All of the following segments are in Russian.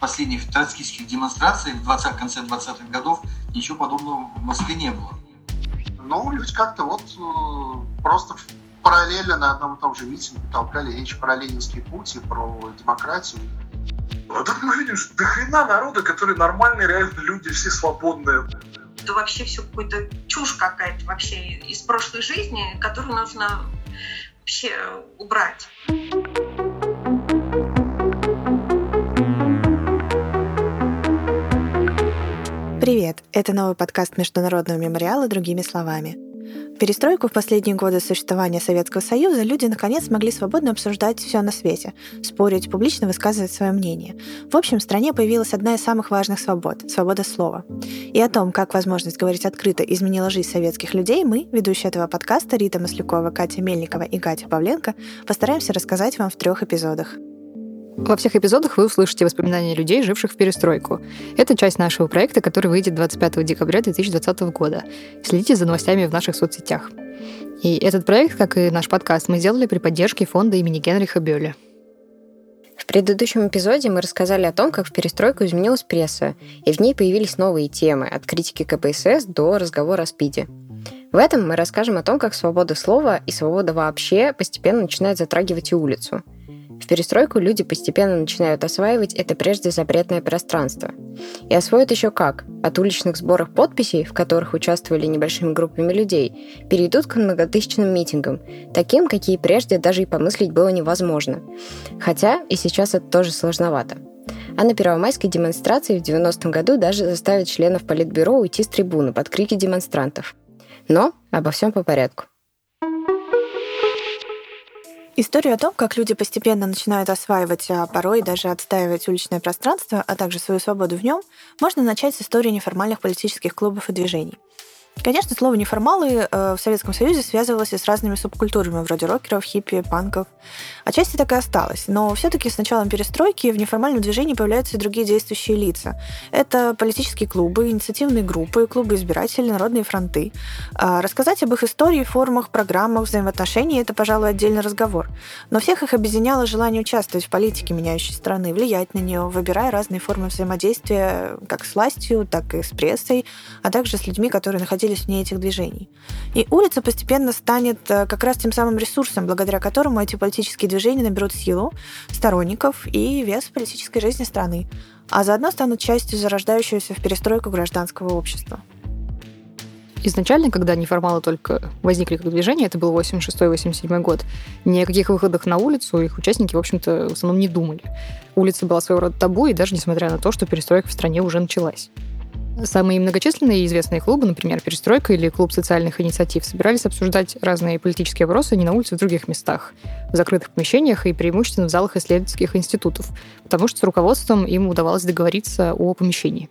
последних троцкистских демонстраций в 20 конце 20-х годов ничего подобного в Москве не было. Ну, люди как-то вот э, просто параллельно на одном и том же митинге толкали речь про ленинский путь и про демократию. А тут мы видим, что до хрена народа, которые нормальные, реально люди, все свободные. Это вообще все какой-то чушь какая-то вообще из прошлой жизни, которую нужно вообще убрать. Привет! Это новый подкаст Международного мемориала «Другими словами». Перестройку в последние годы существования Советского Союза люди наконец могли свободно обсуждать все на свете, спорить, публично высказывать свое мнение. В общем, в стране появилась одна из самых важных свобод — свобода слова. И о том, как возможность говорить открыто изменила жизнь советских людей, мы, ведущие этого подкаста Рита Маслякова, Катя Мельникова и Катя Павленко, постараемся рассказать вам в трех эпизодах. Во всех эпизодах вы услышите воспоминания людей, живших в перестройку. Это часть нашего проекта, который выйдет 25 декабря 2020 года. Следите за новостями в наших соцсетях. И этот проект, как и наш подкаст, мы сделали при поддержке фонда имени Генриха Бёля. В предыдущем эпизоде мы рассказали о том, как в перестройку изменилась пресса, и в ней появились новые темы, от критики КПСС до разговора о СПИДе. В этом мы расскажем о том, как свобода слова и свобода вообще постепенно начинает затрагивать и улицу – перестройку люди постепенно начинают осваивать это прежде запретное пространство. И освоят еще как. От уличных сборов подписей, в которых участвовали небольшими группами людей, перейдут к многотысячным митингам, таким, какие прежде даже и помыслить было невозможно. Хотя и сейчас это тоже сложновато. А на первомайской демонстрации в 90-м году даже заставят членов Политбюро уйти с трибуны под крики демонстрантов. Но обо всем по порядку. Историю о том, как люди постепенно начинают осваивать, а порой даже отстаивать уличное пространство, а также свою свободу в нем, можно начать с истории неформальных политических клубов и движений. Конечно, слово «неформалы» э, в Советском Союзе связывалось и с разными субкультурами, вроде рокеров, хиппи, панков. Отчасти так и осталось. Но все таки с началом перестройки в неформальном движении появляются и другие действующие лица. Это политические клубы, инициативные группы, клубы избирателей, народные фронты. А рассказать об их истории, формах, программах, взаимоотношениях – это, пожалуй, отдельный разговор. Но всех их объединяло желание участвовать в политике меняющей страны, влиять на нее, выбирая разные формы взаимодействия как с властью, так и с прессой, а также с людьми, которые находились находились вне этих движений. И улица постепенно станет э, как раз тем самым ресурсом, благодаря которому эти политические движения наберут силу, сторонников и вес в политической жизни страны, а заодно станут частью зарождающегося в перестройку гражданского общества. Изначально, когда неформалы только возникли как движение, это был 86-87 год, ни о каких выходах на улицу их участники, в общем-то, в основном не думали. Улица была своего рода табу, и даже несмотря на то, что перестройка в стране уже началась. Самые многочисленные и известные клубы, например, «Перестройка» или «Клуб социальных инициатив», собирались обсуждать разные политические вопросы не на улице, а в других местах, в закрытых помещениях и преимущественно в залах исследовательских институтов, потому что с руководством им удавалось договориться о помещении.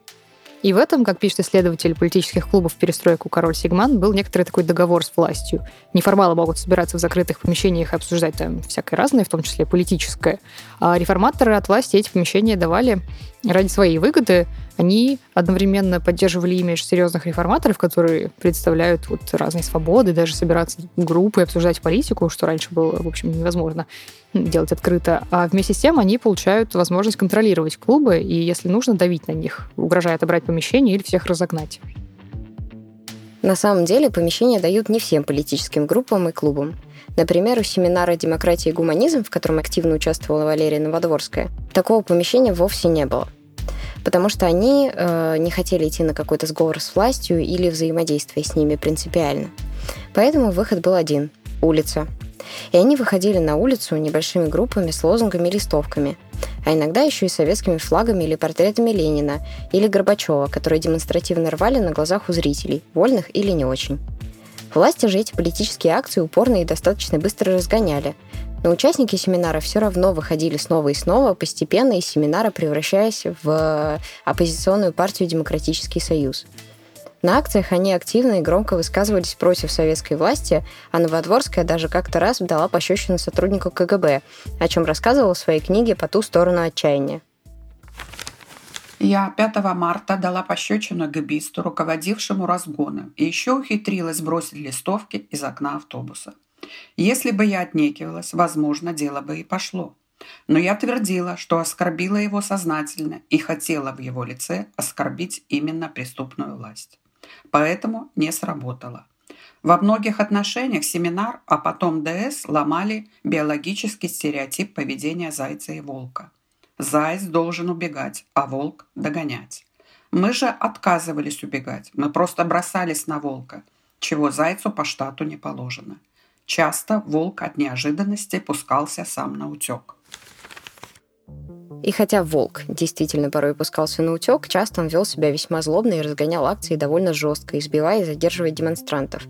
И в этом, как пишет исследователь политических клубов «Перестройку» Кароль Сигман, был некоторый такой договор с властью. Неформалы могут собираться в закрытых помещениях и обсуждать там всякое разное, в том числе политическое. А реформаторы от власти эти помещения давали ради своей выгоды, они одновременно поддерживали имидж серьезных реформаторов, которые представляют вот разные свободы, даже собираться в группы обсуждать политику, что раньше было, в общем, невозможно делать открыто. А вместе с тем они получают возможность контролировать клубы и, если нужно, давить на них, угрожая отобрать помещение или всех разогнать. На самом деле помещения дают не всем политическим группам и клубам. Например, у семинара «Демократия и гуманизм», в котором активно участвовала Валерия Новодворская, такого помещения вовсе не было потому что они э, не хотели идти на какой-то сговор с властью или взаимодействие с ними принципиально. Поэтому выход был один – улица. И они выходили на улицу небольшими группами с лозунгами и листовками, а иногда еще и советскими флагами или портретами Ленина или Горбачева, которые демонстративно рвали на глазах у зрителей, вольных или не очень. Власти же эти политические акции упорно и достаточно быстро разгоняли, но участники семинара все равно выходили снова и снова, постепенно из семинара превращаясь в оппозиционную партию «Демократический союз». На акциях они активно и громко высказывались против советской власти, а Новодворская даже как-то раз дала пощечину сотруднику КГБ, о чем рассказывала в своей книге «По ту сторону отчаяния». Я 5 марта дала пощечину габисту, руководившему разгоном, и еще ухитрилась бросить листовки из окна автобуса. Если бы я отнекивалась, возможно, дело бы и пошло. Но я твердила, что оскорбила его сознательно и хотела в его лице оскорбить именно преступную власть. Поэтому не сработало. Во многих отношениях семинар, а потом ДС ломали биологический стереотип поведения зайца и волка. Заяц должен убегать, а волк – догонять. Мы же отказывались убегать, мы просто бросались на волка, чего зайцу по штату не положено. Часто волк от неожиданности пускался сам на утек. И хотя волк действительно порой пускался на утек, часто он вел себя весьма злобно и разгонял акции довольно жестко, избивая и задерживая демонстрантов.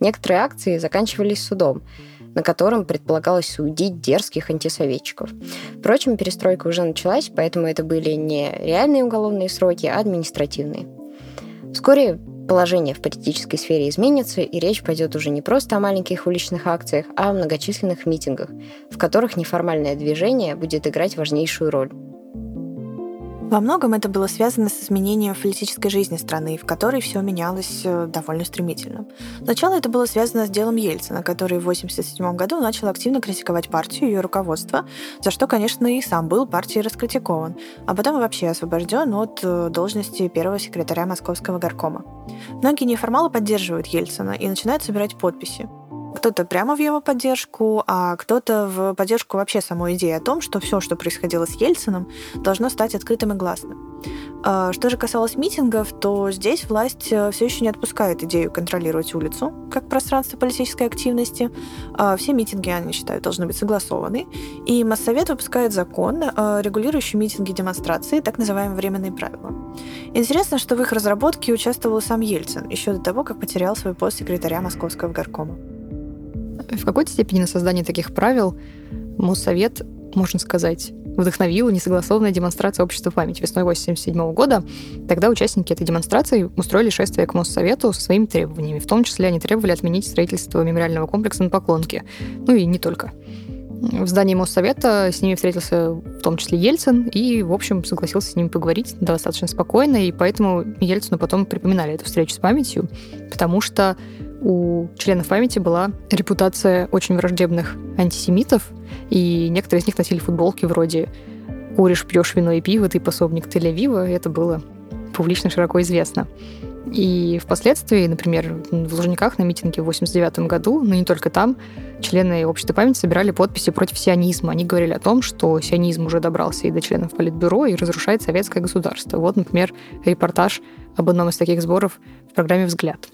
Некоторые акции заканчивались судом, на котором предполагалось судить дерзких антисоветчиков. Впрочем, перестройка уже началась, поэтому это были не реальные уголовные сроки, а административные. Вскоре положение в политической сфере изменится, и речь пойдет уже не просто о маленьких уличных акциях, а о многочисленных митингах, в которых неформальное движение будет играть важнейшую роль. Во многом это было связано с изменением в политической жизни страны, в которой все менялось э, довольно стремительно. Сначала это было связано с делом Ельцина, который в 1987 году начал активно критиковать партию и ее руководство, за что, конечно, и сам был партией раскритикован, а потом вообще освобожден от э, должности первого секретаря Московского горкома. Многие неформалы поддерживают Ельцина и начинают собирать подписи. Кто-то прямо в его поддержку, а кто-то в поддержку вообще самой идеи о том, что все, что происходило с Ельцином, должно стать открытым и гласным. А, что же касалось митингов, то здесь власть э, все еще не отпускает идею контролировать улицу как пространство политической активности. А, все митинги, они считают, должны быть согласованы. И Моссовет выпускает закон, э, регулирующий митинги демонстрации, так называемые временные правила. Интересно, что в их разработке участвовал сам Ельцин еще до того, как потерял свой пост секретаря Московского горкома. В какой-то степени на создание таких правил Моссовет, можно сказать, вдохновила несогласованная демонстрация общества памяти весной 1987 года. Тогда участники этой демонстрации устроили шествие к Моссовету со своими требованиями. В том числе они требовали отменить строительство мемориального комплекса на Поклонке. Ну и не только. В здании Моссовета с ними встретился в том числе Ельцин и, в общем, согласился с ними поговорить достаточно спокойно, и поэтому Ельцину потом припоминали эту встречу с памятью, потому что у членов памяти была репутация очень враждебных антисемитов, и некоторые из них носили футболки вроде «Куришь, пьешь вино и пиво, ты пособник Тель-Авива». Это было публично широко известно. И впоследствии, например, в Лужниках на митинге в 89 году, но не только там, члены общества памяти собирали подписи против сионизма. Они говорили о том, что сионизм уже добрался и до членов Политбюро и разрушает советское государство. Вот, например, репортаж об одном из таких сборов в программе «Взгляд».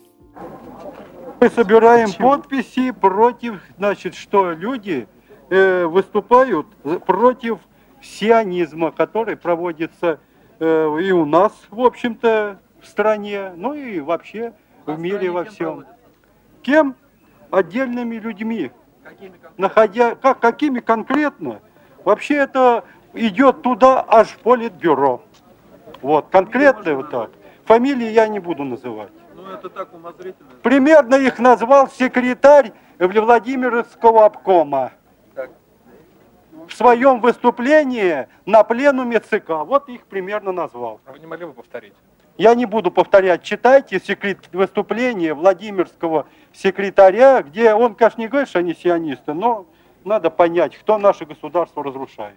Мы собираем Почему? подписи против, значит, что люди э, выступают против сионизма, который проводится э, и у нас, в общем-то, в стране, ну и вообще а в мире во всем. Проводят? Кем? Отдельными людьми. Какими Находя, как, какими конкретно? Вообще это идет туда аж в политбюро. Вот, конкретно вот так. Фамилии я не буду называть. Ну, это так умозрительно. Примерно их назвал секретарь Владимировского обкома. Так. В своем выступлении на пленуме ЦК. Вот их примерно назвал. А вы не могли бы повторить? Я не буду повторять. Читайте секрет... выступление Владимирского секретаря, где он, конечно, не говорит, что они сионисты, но надо понять, кто наше государство разрушает.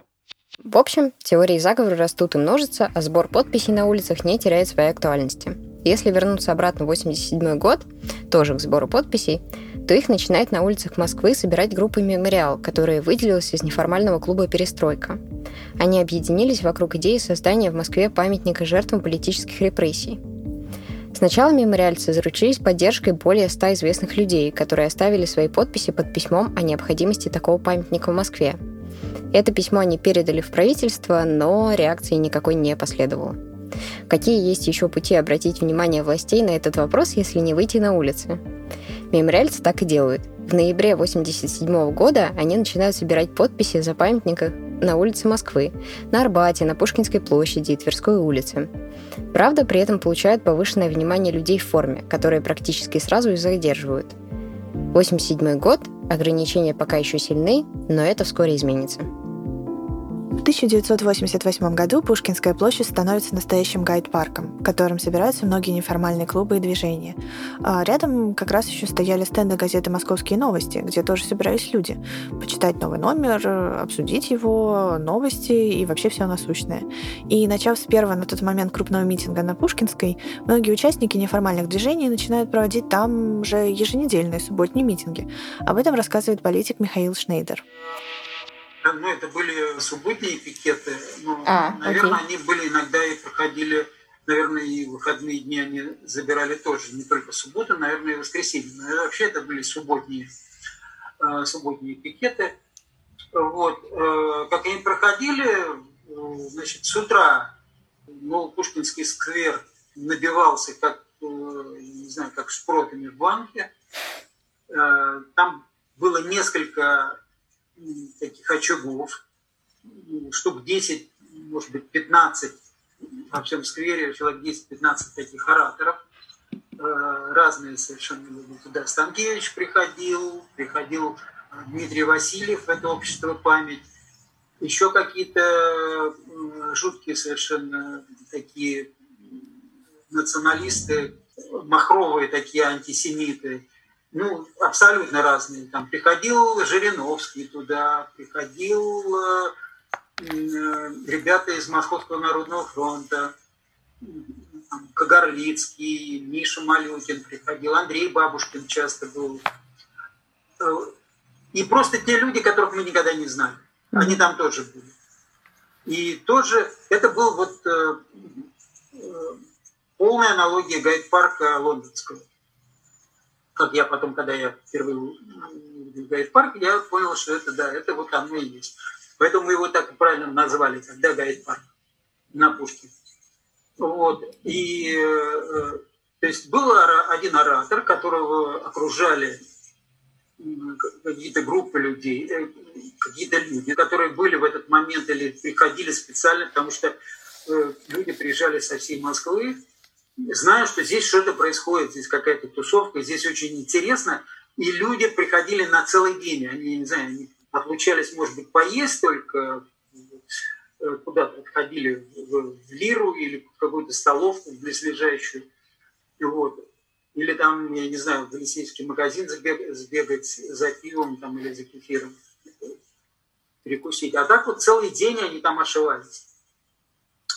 В общем, теории заговора растут и множатся, а сбор подписей на улицах не теряет своей актуальности. Если вернуться обратно в 87 год, тоже к сбору подписей, то их начинает на улицах Москвы собирать группа «Мемориал», которая выделилась из неформального клуба «Перестройка». Они объединились вокруг идеи создания в Москве памятника жертвам политических репрессий. Сначала мемориальцы заручились поддержкой более ста известных людей, которые оставили свои подписи под письмом о необходимости такого памятника в Москве. Это письмо они передали в правительство, но реакции никакой не последовало. Какие есть еще пути обратить внимание властей на этот вопрос, если не выйти на улицы? Мемориальцы так и делают. В ноябре 1987 года они начинают собирать подписи за памятниках на улице Москвы, на Арбате, на Пушкинской площади и Тверской улице. Правда, при этом получают повышенное внимание людей в форме, которые практически сразу их задерживают. 1987 год, ограничения пока еще сильны, но это вскоре изменится. В 1988 году Пушкинская площадь становится настоящим гайд-парком, в котором собираются многие неформальные клубы и движения. А рядом как раз еще стояли стенды газеты «Московские новости», где тоже собирались люди. Почитать новый номер, обсудить его, новости и вообще все насущное. И начав с первого на тот момент крупного митинга на Пушкинской, многие участники неформальных движений начинают проводить там же еженедельные субботние митинги. Об этом рассказывает политик Михаил Шнейдер. Ну, это были субботние пикеты. Ну, а, наверное, окей. они были иногда и проходили, наверное, и выходные дни они забирали тоже, не только субботу, наверное, и воскресенье. Но вообще это были субботние, э, субботние пикеты. Вот. Э, как они проходили, э, значит, с утра ну, Пушкинский сквер набивался, как, не знаю, как шпротами в банке. Там было несколько таких очагов, штук 10, может быть, 15 во всем сквере, человек 10-15 таких ораторов. Э, разные совершенно люди. Туда Станкевич приходил, приходил э, Дмитрий Васильев, это общество «Память». Еще какие-то э, жуткие совершенно такие националисты, махровые такие антисемиты – ну, абсолютно разные. Там приходил Жириновский туда, приходил э, э, ребята из Московского народного фронта, там, Кагарлицкий, Миша Малюкин приходил, Андрей Бабушкин часто был. Э, и просто те люди, которых мы никогда не знали. Они там тоже были. И тоже это был вот э, э, полная аналогия гайд-парка лондонского как я потом, когда я впервые в гайд-парк, я понял, что это, да, это вот оно и есть. Поэтому мы его так правильно назвали, когда гайд-парк на Пушке. Вот. И э, то есть был один оратор, которого окружали какие-то группы людей, э, какие-то люди, которые были в этот момент или приходили специально, потому что э, люди приезжали со всей Москвы, знаю, что здесь что-то происходит, здесь какая-то тусовка, здесь очень интересно. И люди приходили на целый день. Они, не знаю, они отлучались, может быть, поесть только, э, куда-то отходили в, в Лиру или в какую-то столовку близлежащую. Вот. Или там, я не знаю, в Елисейский магазин сбегать, сбегать за пивом там, или за кефиром, перекусить. А так вот целый день они там ошивались.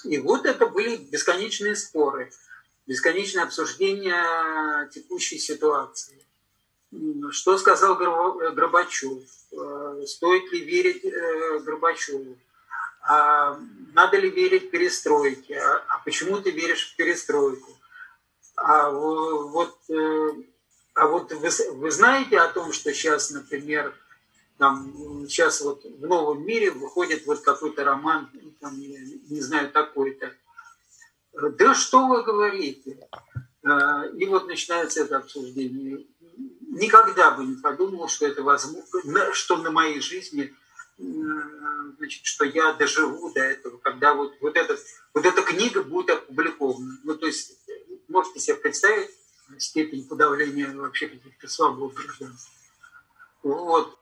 И вот это были бесконечные споры бесконечное обсуждение текущей ситуации. Что сказал Горбачев? Э, стоит ли верить э, Горбачеву? А надо ли верить перестройке? А, а почему ты веришь в перестройку? А вот, э, а вот вы, вы знаете о том, что сейчас, например, там, сейчас вот в новом мире выходит вот какой-то роман, там, не знаю, такой-то, да что вы говорите? А, и вот начинается это обсуждение. Никогда бы не подумал, что это возможно, что на моей жизни, значит, что я доживу до этого, когда вот, вот, этот, вот эта книга будет опубликована. Ну, то есть, можете себе представить степень подавления вообще каких-то свобод гражданства. Вот.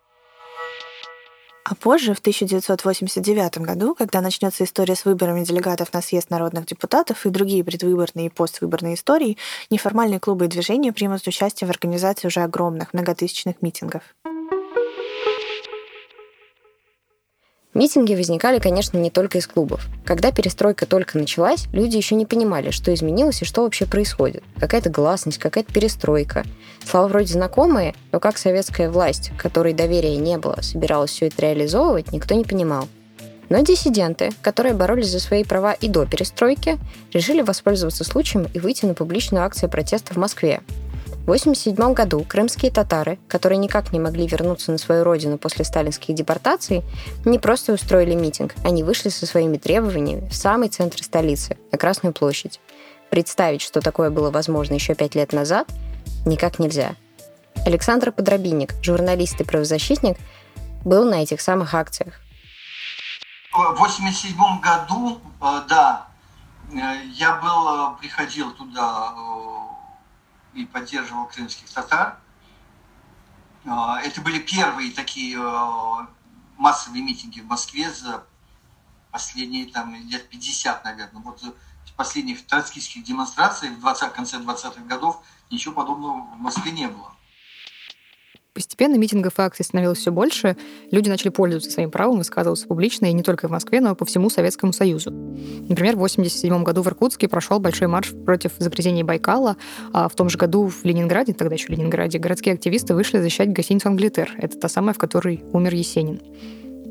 А позже, в 1989 году, когда начнется история с выборами делегатов на съезд народных депутатов и другие предвыборные и поствыборные истории, неформальные клубы и движения примут участие в организации уже огромных многотысячных митингов. Митинги возникали, конечно, не только из клубов. Когда перестройка только началась, люди еще не понимали, что изменилось и что вообще происходит. Какая-то гласность, какая-то перестройка. Слова вроде знакомые, но как советская власть, которой доверия не было, собиралась все это реализовывать, никто не понимал. Но диссиденты, которые боролись за свои права и до перестройки, решили воспользоваться случаем и выйти на публичную акцию протеста в Москве, 1987 году крымские татары, которые никак не могли вернуться на свою родину после сталинских депортаций, не просто устроили митинг, они вышли со своими требованиями в самый центр столицы, на Красную площадь. Представить, что такое было возможно еще пять лет назад, никак нельзя. Александр Подробинник, журналист и правозащитник, был на этих самых акциях. В 1987 году, э, да, э, я был, э, приходил туда и поддерживал крымских татар. А, это были первые такие а, массовые митинги в Москве за последние там лет 50, наверное. Вот в последних троцкистских демонстрациях в 20, конце 20-х годов ничего подобного в Москве не было. Постепенно митингов и акций становилось все больше, люди начали пользоваться своим правом высказываться публично, и не только в Москве, но и по всему Советскому Союзу. Например, в 1987 году в Иркутске прошел большой марш против загрязнения Байкала, а в том же году в Ленинграде, тогда еще Ленинграде, городские активисты вышли защищать гостиницу «Англитер». Это та самая, в которой умер Есенин.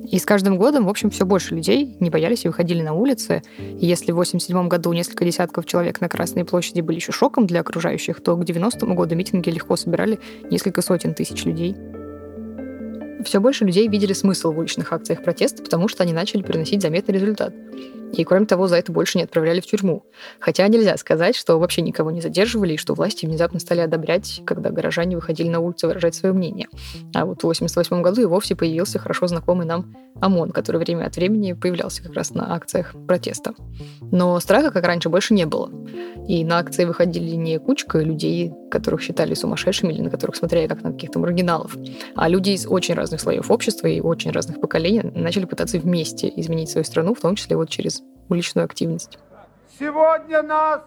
И с каждым годом, в общем, все больше людей не боялись и выходили на улицы. И если в 87 году несколько десятков человек на Красной площади были еще шоком для окружающих, то к 90-му году митинги легко собирали несколько сотен тысяч людей. Все больше людей видели смысл в уличных акциях протеста, потому что они начали приносить заметный результат. И, кроме того, за это больше не отправляли в тюрьму. Хотя нельзя сказать, что вообще никого не задерживали, и что власти внезапно стали одобрять, когда горожане выходили на улицу выражать свое мнение. А вот в 1988 году и вовсе появился хорошо знакомый нам ОМОН, который время от времени появлялся как раз на акциях протеста. Но страха, как раньше, больше не было. И на акции выходили не кучка людей, которых считали сумасшедшими или на которых смотрели как на каких-то маргиналов, а люди из очень разных слоев общества и очень разных поколений начали пытаться вместе изменить свою страну, в том числе вот через уличную активность. Сегодня нас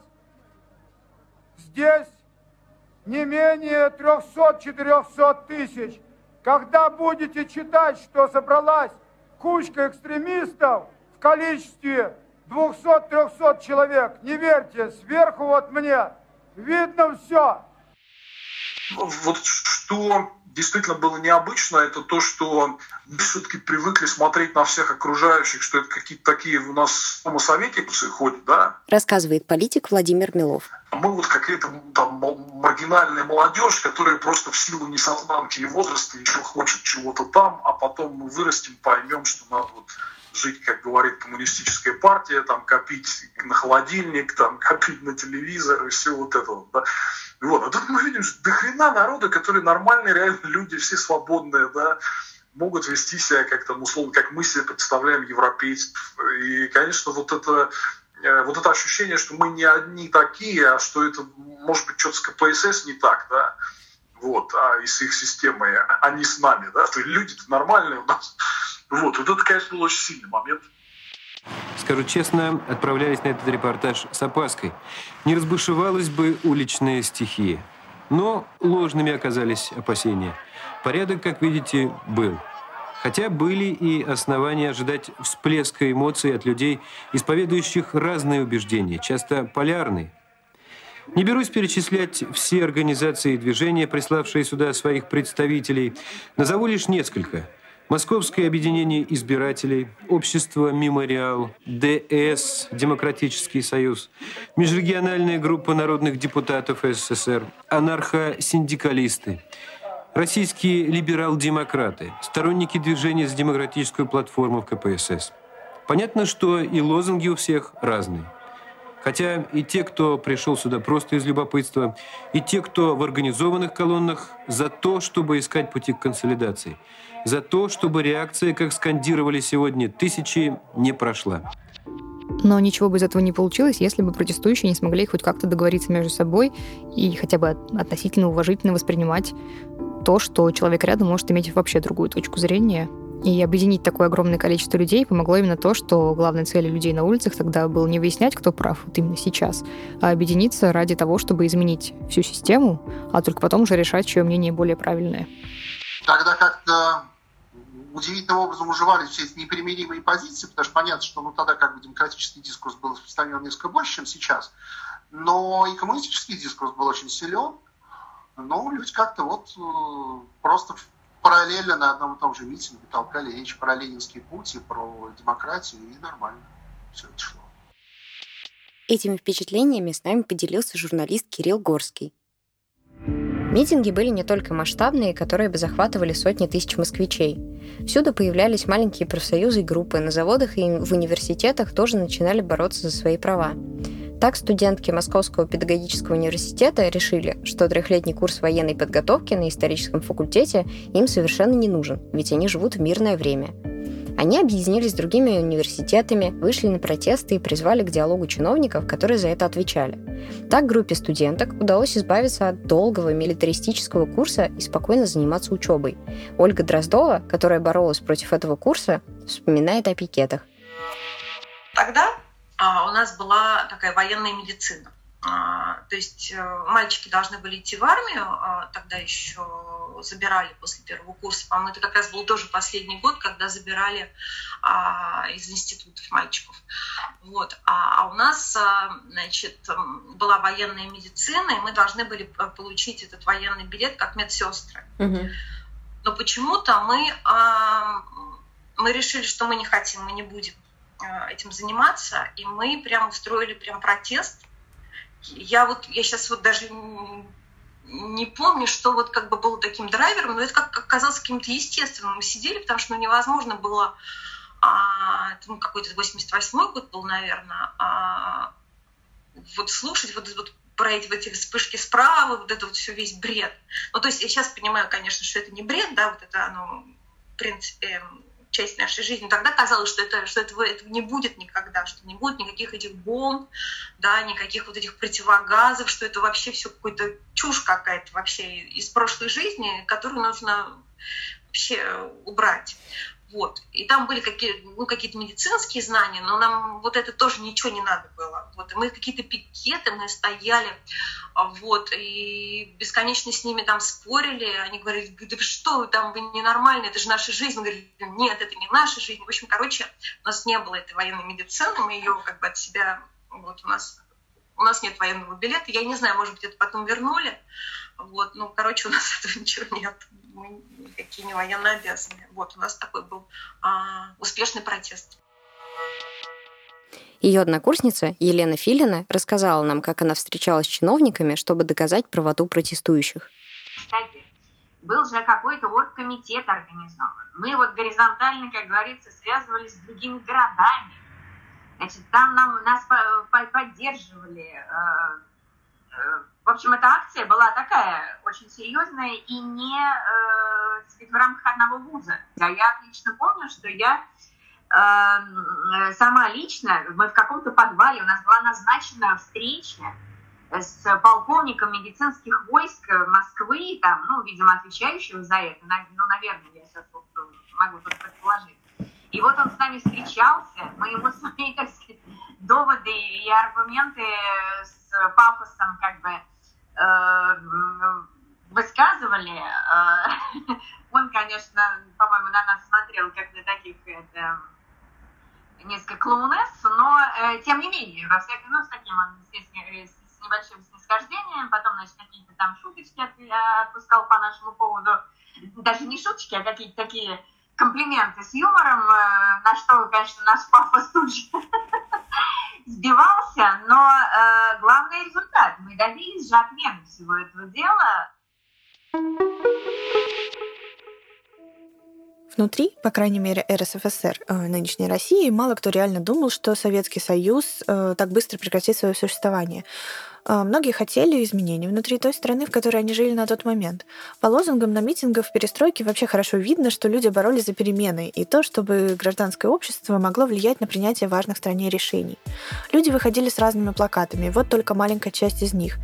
здесь не менее 300-400 тысяч. Когда будете читать, что собралась кучка экстремистов в количестве 200-300 человек, не верьте, сверху вот мне видно все. Вот что действительно было необычно, это то, что мы все-таки привыкли смотреть на всех окружающих, что это какие-то такие у нас самосоветики ходят, да? Рассказывает политик Владимир Милов. Мы вот какая-то там маргинальная молодежь, которая просто в силу несознанки и возраста еще хочет чего-то там, а потом мы вырастем, поймем, что надо вот жить, как говорит коммунистическая партия, там копить на холодильник, там копить на телевизор и все вот это вот, да. Вот. А тут мы видим, что до хрена народа, которые нормальные, реально люди, все свободные, да, могут вести себя как то условно, как мы себе представляем европейцев. И, конечно, вот это, э, вот это ощущение, что мы не одни такие, а что это, может быть, что-то с КПСС не так, да, вот, а и с их системой, а не с нами, да, то есть люди-то нормальные у нас. Вот, вот это, конечно, был очень сильный момент. Скажу честно, отправляясь на этот репортаж с опаской. Не разбушевалась бы уличная стихия. Но ложными оказались опасения. Порядок, как видите, был. Хотя были и основания ожидать всплеска эмоций от людей, исповедующих разные убеждения, часто полярные. Не берусь перечислять все организации и движения, приславшие сюда своих представителей. Назову лишь несколько – Московское объединение избирателей, Общество «Мемориал», ДС, Демократический союз, Межрегиональная группа народных депутатов СССР, анархосиндикалисты, российские либерал-демократы, сторонники движения за демократическую платформу в КПСС. Понятно, что и лозунги у всех разные. Хотя и те, кто пришел сюда просто из любопытства, и те, кто в организованных колоннах, за то, чтобы искать пути к консолидации – за то, чтобы реакция, как скандировали сегодня тысячи, не прошла. Но ничего бы из этого не получилось, если бы протестующие не смогли хоть как-то договориться между собой и хотя бы относительно уважительно воспринимать то, что человек рядом может иметь вообще другую точку зрения. И объединить такое огромное количество людей помогло именно то, что главной целью людей на улицах тогда было не выяснять, кто прав вот именно сейчас, а объединиться ради того, чтобы изменить всю систему, а только потом уже решать, чье мнение более правильное. Тогда как-то удивительным образом уживались все эти непримиримые позиции, потому что понятно, что ну, тогда как бы демократический дискурс был распространен несколько больше, чем сейчас, но и коммунистический дискурс был очень силен, но люди как-то вот э, просто параллельно на одном и том же митинге толкали речь про ленинские пути, про демократию, и нормально все это шло. Этими впечатлениями с нами поделился журналист Кирилл Горский. Митинги были не только масштабные, которые бы захватывали сотни тысяч москвичей. Всюду появлялись маленькие профсоюзы и группы, на заводах и в университетах тоже начинали бороться за свои права. Так студентки Московского педагогического университета решили, что трехлетний курс военной подготовки на историческом факультете им совершенно не нужен, ведь они живут в мирное время – они объединились с другими университетами, вышли на протесты и призвали к диалогу чиновников, которые за это отвечали. Так группе студенток удалось избавиться от долгого милитаристического курса и спокойно заниматься учебой. Ольга Дроздова, которая боролась против этого курса, вспоминает о пикетах. тогда у нас была такая военная медицина. А, то есть э, мальчики должны были идти в армию, а, тогда еще забирали после первого курса. По-моему, это как раз был тоже последний год, когда забирали а, из институтов мальчиков. Вот. А, у нас, значит, была военная медицина, и мы должны были получить этот военный билет как медсестры. Угу. Но почему-то мы, мы решили, что мы не хотим, мы не будем этим заниматься, и мы прям устроили прям протест – я вот, я сейчас вот даже не помню, что вот как бы было таким драйвером, но это как оказалось каким-то естественным. Мы сидели, потому что ну, невозможно было, а, ну, какой-то 88-й год был, наверное, а, вот слушать вот, вот про эти, вот эти вспышки справа, вот это вот все весь бред. Ну, то есть я сейчас понимаю, конечно, что это не бред, да, вот это оно, в принципе, часть нашей жизни. Тогда казалось, что, это, что этого, этого не будет никогда, что не будет никаких этих бомб, да, никаких вот этих противогазов, что это вообще все какой-то чушь какая-то вообще из прошлой жизни, которую нужно вообще убрать. Вот. И там были какие, ну, какие-то медицинские знания, но нам вот это тоже ничего не надо было. Вот. И мы какие-то пикеты, мы стояли, а, вот, и бесконечно с ними там спорили. Они говорили, да что вы там, вы ненормальные, это же наша жизнь. Мы говорили, нет, это не наша жизнь. В общем, короче, у нас не было этой военной медицины, мы ее как бы от себя, вот у нас у нас нет военного билета. Я не знаю, может быть, это потом вернули. Вот, ну, короче, у нас этого ничего нет. Мы никакие не военно обязаны. Вот, у нас такой был а, успешный протест. Ее однокурсница Елена Филина рассказала нам, как она встречалась с чиновниками, чтобы доказать правоту протестующих. Кстати, был же какой-то оргкомитет организован. Мы вот горизонтально, как говорится, связывались с другими городами. Значит, там нам, нас поддерживали. Э, э, в общем, эта акция была такая очень серьезная и не э, в рамках одного вуза. Я отлично помню, что я сама лично, мы в каком-то подвале, у нас была назначена встреча с полковником медицинских войск Москвы, там, ну, видимо, отвечающего за это, ну, наверное, я сейчас могу только предположить. И вот он с нами встречался, мы ему свои, так сказать, доводы и аргументы с пафосом как бы Э, высказывали. Э, он, конечно, по-моему, на нас смотрел как на таких это, несколько клоунесс, но э, тем не менее, во всяком ну, с таким он с, с небольшим снисхождением, потом, значит, какие-то там шуточки отпускал по нашему поводу, даже не шуточки, а какие-то такие комплименты с юмором, на что, конечно, наш папа тут же сбивался, но э, главный результат. Мы добились же отмены всего этого дела. Внутри, по крайней мере, РСФСР, э, нынешней России, мало кто реально думал, что Советский Союз э, так быстро прекратит свое существование. А, многие хотели изменений внутри той страны, в которой они жили на тот момент. По лозунгам на митингах в перестройке вообще хорошо видно, что люди боролись за перемены и то, чтобы гражданское общество могло влиять на принятие важных стране решений. Люди выходили с разными плакатами, вот только маленькая часть из них.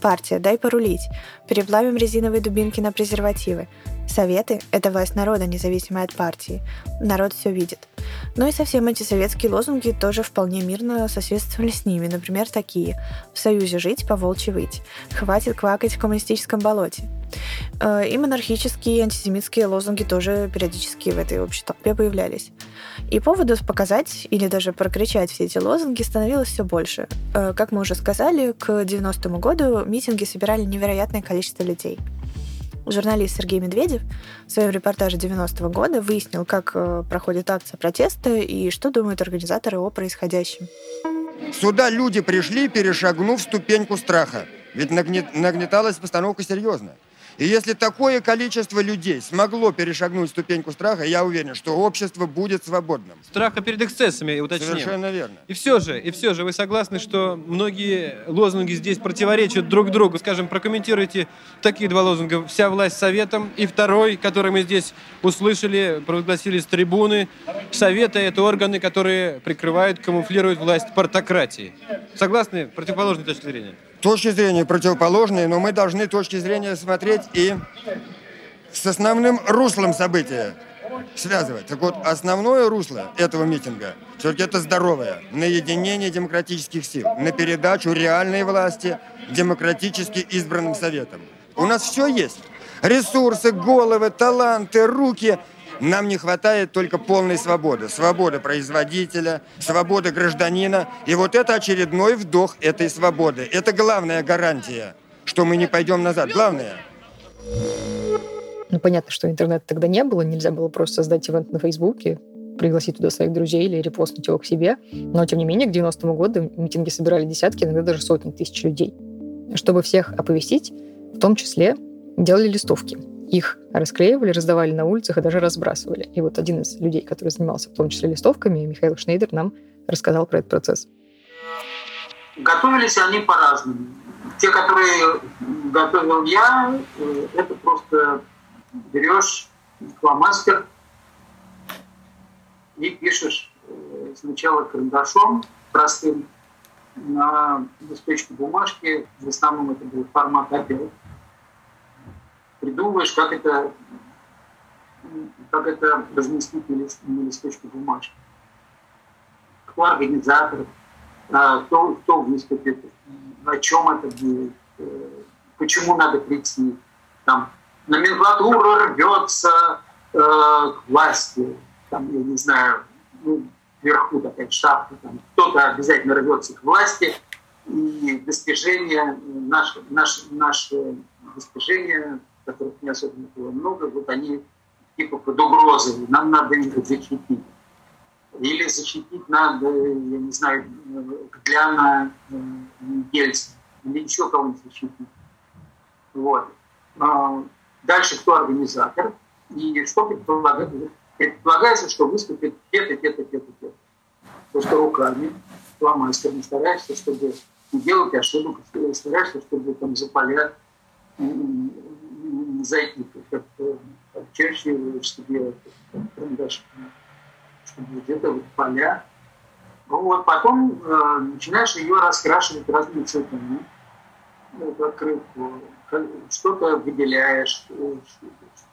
Партия, дай порулить. Переплавим резиновые дубинки на презервативы. Советы – это власть народа, независимая от партии. Народ все видит. Но и совсем эти советские лозунги тоже вполне мирно соседствовали с ними. Например, такие «В союзе жить, по волчьи выть», «Хватит квакать в коммунистическом болоте». Э, и монархические, и антисемитские лозунги тоже периодически в этой общей толпе появлялись. И поводов показать или даже прокричать все эти лозунги становилось все больше. Э, как мы уже сказали, к 90-му году митинги собирали невероятное количество людей. Журналист Сергей Медведев в своем репортаже 90-го года выяснил, как э, проходит акция протеста и что думают организаторы о происходящем. Сюда люди пришли, перешагнув ступеньку страха. Ведь нагнеталась постановка серьезная. И если такое количество людей смогло перешагнуть ступеньку страха, я уверен, что общество будет свободным. Страха перед эксцессами, уточним. Совершенно верно. И все же, и все же, вы согласны, что многие лозунги здесь противоречат друг другу? Скажем, прокомментируйте такие два лозунга. «Вся власть советом» и второй, который мы здесь услышали, провозгласили с трибуны. Советы – это органы, которые прикрывают, камуфлируют власть партократии. Согласны? Противоположной точки зрения точки зрения противоположные, но мы должны точки зрения смотреть и с основным руслом события связывать. Так вот, основное русло этого митинга Все-таки это здоровое. На единение демократических сил, на передачу реальной власти демократически избранным советам. У нас все есть. Ресурсы, головы, таланты, руки. Нам не хватает только полной свободы. Свободы производителя, свободы гражданина. И вот это очередной вдох этой свободы. Это главная гарантия, что мы не пойдем назад. Главное. Ну, понятно, что интернета тогда не было, нельзя было просто создать ивент на Фейсбуке, пригласить туда своих друзей или репостнуть его к себе. Но, тем не менее, к 90-му году митинги собирали десятки, иногда даже сотни тысяч людей. Чтобы всех оповестить, в том числе делали листовки. Их расклеивали, раздавали на улицах и даже разбрасывали. И вот один из людей, который занимался в том числе листовками, Михаил Шнейдер, нам рассказал про этот процесс. Готовились они по-разному. Те, которые готовил я, э, это просто берешь фломастер и пишешь э, сначала карандашом простым на листочке бумажки, в основном это был формат А5, придумываешь, как это, как это разместить на, лист, на листочке бумажки. Кто организатор, а, кто, кто выступит, о чем это будет, э, почему надо прийти. Там, номенклатура рвется э, к власти, там, я не знаю, ну, вверху такая шапка, там, кто-то обязательно рвется к власти, и достижения, наши, наши, наши достижения, которых не особенно было много, вот они типа под угрозой, нам надо их защитить. Или защитить надо, я не знаю, Гляна Ельцина, или еще кого-нибудь защитить. Вот. А, дальше кто организатор, и что предполагается, предполагается что выступит где-то, где-то, где-то, где-то. Просто руками, фломастером стараешься, чтобы не делать ошибок, стараешься, чтобы там за поля не зайти, как чаще себе карандаш, чтобы где-то вот поля. Ну вот потом э, начинаешь ее раскрашивать разными цветами. Вот, открытку. Что-то выделяешь,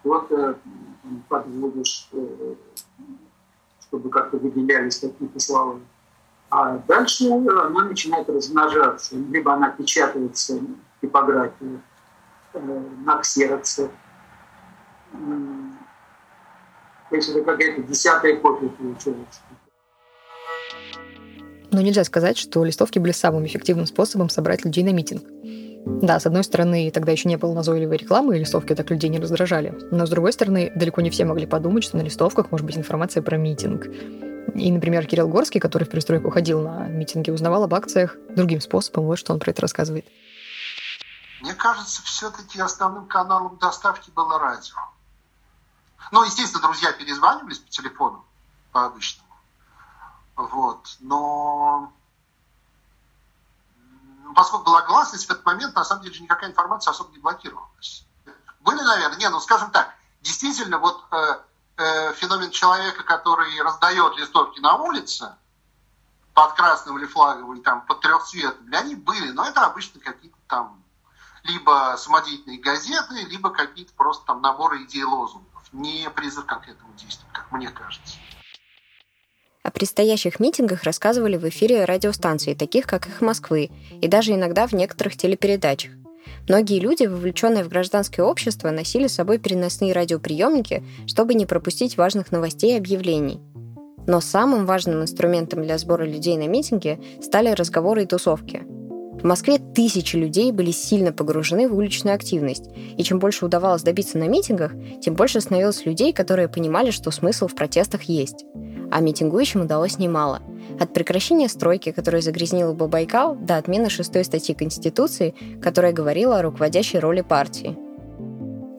что-то подводишь, э, чтобы как-то выделялись какие-то слова. А дальше она начинает размножаться. Либо она печатается в типографии, э, на ксероксе. То есть это какая-то десятая копия получается. Но нельзя сказать, что листовки были самым эффективным способом собрать людей на митинг. Да, с одной стороны, тогда еще не было назойливой рекламы, и листовки так людей не раздражали. Но с другой стороны, далеко не все могли подумать, что на листовках может быть информация про митинг. И, например, Кирилл Горский, который в перестройку ходил на митинги, узнавал об акциях другим способом. Вот что он про это рассказывает. Мне кажется, все-таки основным каналом доставки было радио. Ну, естественно, друзья перезванивались по телефону, по обычному. Вот. Но поскольку была гласность, в этот момент, на самом деле, никакая информация особо не блокировалась. Были, наверное, не, ну, скажем так, действительно, вот э, э, феномен человека, который раздает листовки на улице, под красным или флаговым, там под трехцветным, них были, но это обычно какие-то там либо самодеятельные газеты, либо какие-то просто там наборы идей лозунгов, не призыв к конкретному действию, как мне кажется. О предстоящих митингах рассказывали в эфире радиостанций, таких как «Их Москвы», и даже иногда в некоторых телепередачах. Многие люди, вовлеченные в гражданское общество, носили с собой переносные радиоприемники, чтобы не пропустить важных новостей и объявлений. Но самым важным инструментом для сбора людей на митинге стали разговоры и тусовки. В Москве тысячи людей были сильно погружены в уличную активность, и чем больше удавалось добиться на митингах, тем больше становилось людей, которые понимали, что смысл в протестах есть а митингующим удалось немало. От прекращения стройки, которая загрязнила бы Байкал, до отмены шестой статьи Конституции, которая говорила о руководящей роли партии.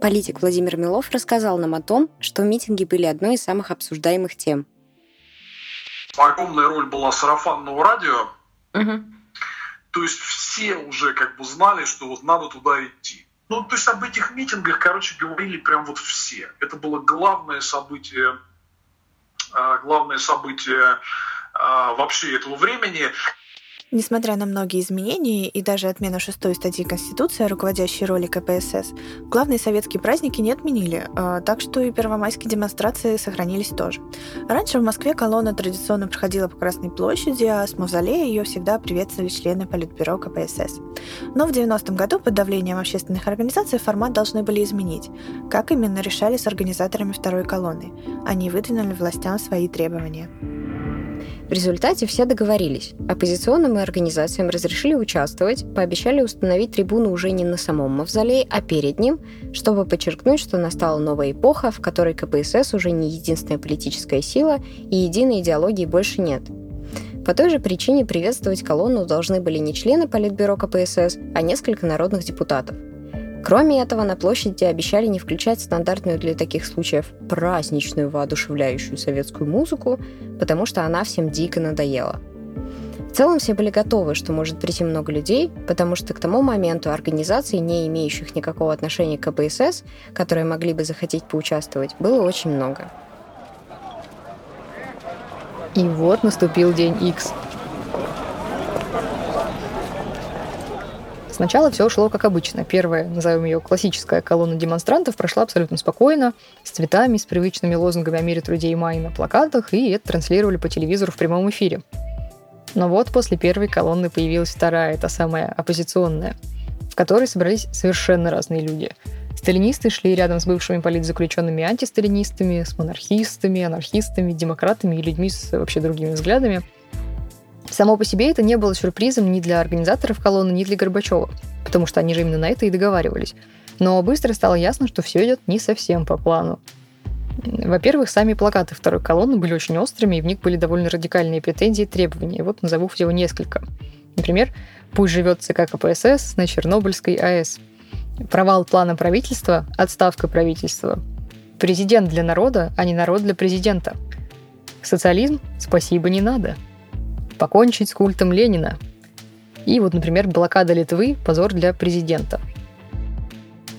Политик Владимир Милов рассказал нам о том, что митинги были одной из самых обсуждаемых тем. Огромная роль была сарафанного радио. Угу. То есть все уже как бы знали, что вот надо туда идти. Ну, то есть об этих митингах, короче, говорили прям вот все. Это было главное событие а, главное событие а, вообще этого времени. Несмотря на многие изменения и даже отмену шестой статьи Конституции руководящей роли КПСС, главные советские праздники не отменили, а, так что и первомайские демонстрации сохранились тоже. Раньше в Москве колонна традиционно проходила по Красной площади, а с мавзолея ее всегда приветствовали члены Политбюро КПСС. Но в 90-м году под давлением общественных организаций формат должны были изменить. Как именно решали с организаторами второй колонны? Они выдвинули властям свои требования. В результате все договорились. Оппозиционным организациям разрешили участвовать, пообещали установить трибуну уже не на самом мавзолее, а перед ним, чтобы подчеркнуть, что настала новая эпоха, в которой КПСС уже не единственная политическая сила и единой идеологии больше нет. По той же причине приветствовать колонну должны были не члены Политбюро КПСС, а несколько народных депутатов – Кроме этого, на площади обещали не включать стандартную для таких случаев праздничную воодушевляющую советскую музыку, потому что она всем дико надоела. В целом все были готовы, что может прийти много людей, потому что к тому моменту организаций, не имеющих никакого отношения к КПСС, которые могли бы захотеть поучаствовать, было очень много. И вот наступил день X. Сначала все шло как обычно. Первая, назовем ее классическая колонна демонстрантов, прошла абсолютно спокойно, с цветами, с привычными лозунгами о мире, труде и мае на плакатах, и это транслировали по телевизору в прямом эфире. Но вот после первой колонны появилась вторая, та самая оппозиционная, в которой собрались совершенно разные люди. Сталинисты шли рядом с бывшими политзаключенными антисталинистами, с монархистами, анархистами, демократами и людьми с вообще другими взглядами – Само по себе это не было сюрпризом ни для организаторов колонны, ни для Горбачева, потому что они же именно на это и договаривались. Но быстро стало ясно, что все идет не совсем по плану. Во-первых, сами плакаты второй колонны были очень острыми, и в них были довольно радикальные претензии и требования. Вот назову всего несколько. Например, «Пусть живет ЦК КПСС на Чернобыльской АЭС». Провал плана правительства, отставка правительства. Президент для народа, а не народ для президента. Социализм спасибо не надо покончить с культом Ленина. И вот, например, блокада Литвы – позор для президента.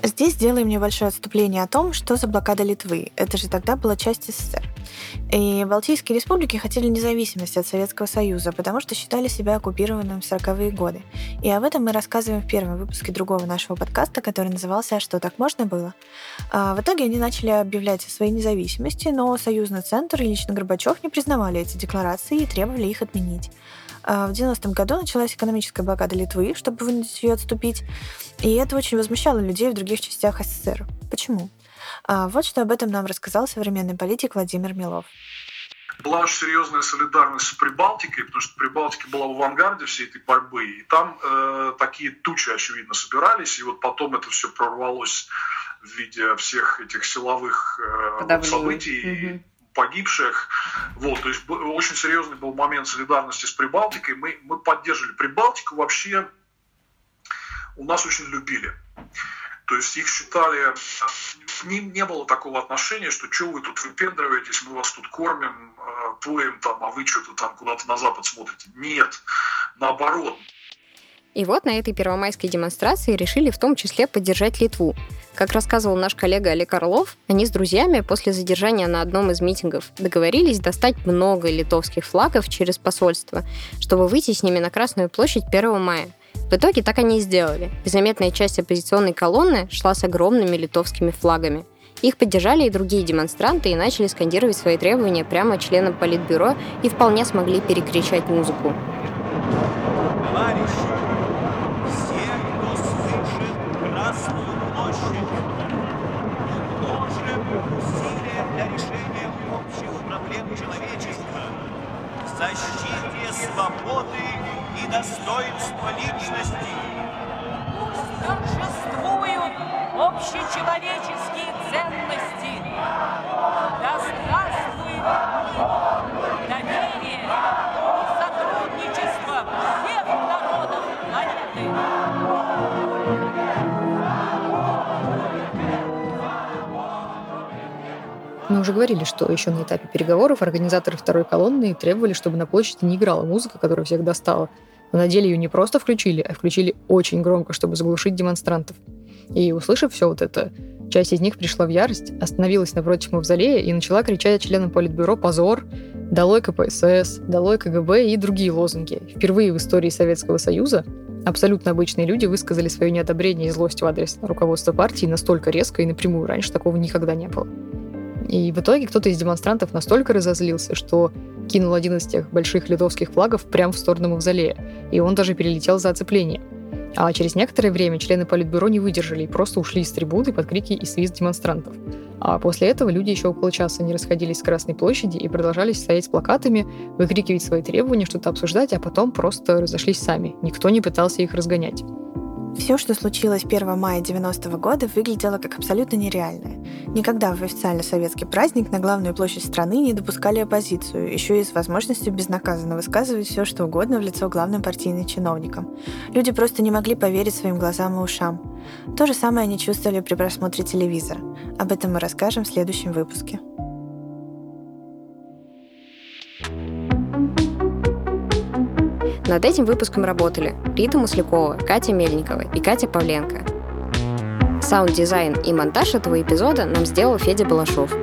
Здесь сделаем небольшое отступление о том, что за блокада Литвы. Это же тогда была часть СССР. И Балтийские республики хотели независимости от Советского Союза, потому что считали себя оккупированным в 40-е годы. И об этом мы рассказываем в первом выпуске другого нашего подкаста, который назывался «А что, так можно было?». А в итоге они начали объявлять о своей независимости, но Союзный центр и лично Горбачев не признавали эти декларации и требовали их отменить. А, в 90-м году началась экономическая блокада Литвы, чтобы вынудить ее отступить, и это очень возмущало людей в других частях СССР. Почему? А, вот что об этом нам рассказал современный политик Владимир Милов была очень серьезная солидарность с Прибалтикой, потому что Прибалтика была в авангарде всей этой борьбы, и там э, такие тучи, очевидно, собирались, и вот потом это все прорвалось в виде всех этих силовых э, событий. Угу погибших. Вот, то есть очень серьезный был момент солидарности с Прибалтикой. Мы, мы поддерживали Прибалтику вообще, у нас очень любили. То есть их считали, к ним не было такого отношения, что что вы тут выпендриваетесь, мы вас тут кормим, э, поем там, а вы что-то там куда-то на запад смотрите. Нет, наоборот. И вот на этой первомайской демонстрации решили в том числе поддержать Литву. Как рассказывал наш коллега Олег Орлов, они с друзьями после задержания на одном из митингов договорились достать много литовских флагов через посольство, чтобы выйти с ними на Красную площадь 1 мая. В итоге так они и сделали. Заметная часть оппозиционной колонны шла с огромными литовскими флагами. Их поддержали и другие демонстранты и начали скандировать свои требования прямо членам Политбюро и вполне смогли перекричать музыку. Товарищи, говорили, что еще на этапе переговоров организаторы второй колонны требовали, чтобы на площади не играла музыка, которая всех достала. Но на деле ее не просто включили, а включили очень громко, чтобы заглушить демонстрантов. И услышав все вот это, Часть из них пришла в ярость, остановилась напротив мавзолея и начала кричать членам Политбюро «Позор!», «Долой КПСС!», «Долой КГБ» и другие лозунги. Впервые в истории Советского Союза абсолютно обычные люди высказали свое неодобрение и злость в адрес руководства партии настолько резко и напрямую. Раньше такого никогда не было. И в итоге кто-то из демонстрантов настолько разозлился, что кинул один из тех больших литовских флагов прямо в сторону мавзолея, и он даже перелетел за оцепление. А через некоторое время члены Политбюро не выдержали и просто ушли с трибуны под крики и свист демонстрантов. А после этого люди еще около часа не расходились с Красной площади и продолжали стоять с плакатами, выкрикивать свои требования, что-то обсуждать, а потом просто разошлись сами. Никто не пытался их разгонять. Все, что случилось 1 мая 90 -го года, выглядело как абсолютно нереальное. Никогда в официальный советский праздник на главную площадь страны не допускали оппозицию, еще и с возможностью безнаказанно высказывать все, что угодно в лицо главным партийным чиновникам. Люди просто не могли поверить своим глазам и ушам. То же самое они чувствовали при просмотре телевизора. Об этом мы расскажем в следующем выпуске. Над этим выпуском работали Рита Маслякова, Катя Мельникова и Катя Павленко. Саунд-дизайн и монтаж этого эпизода нам сделал Федя Балашов.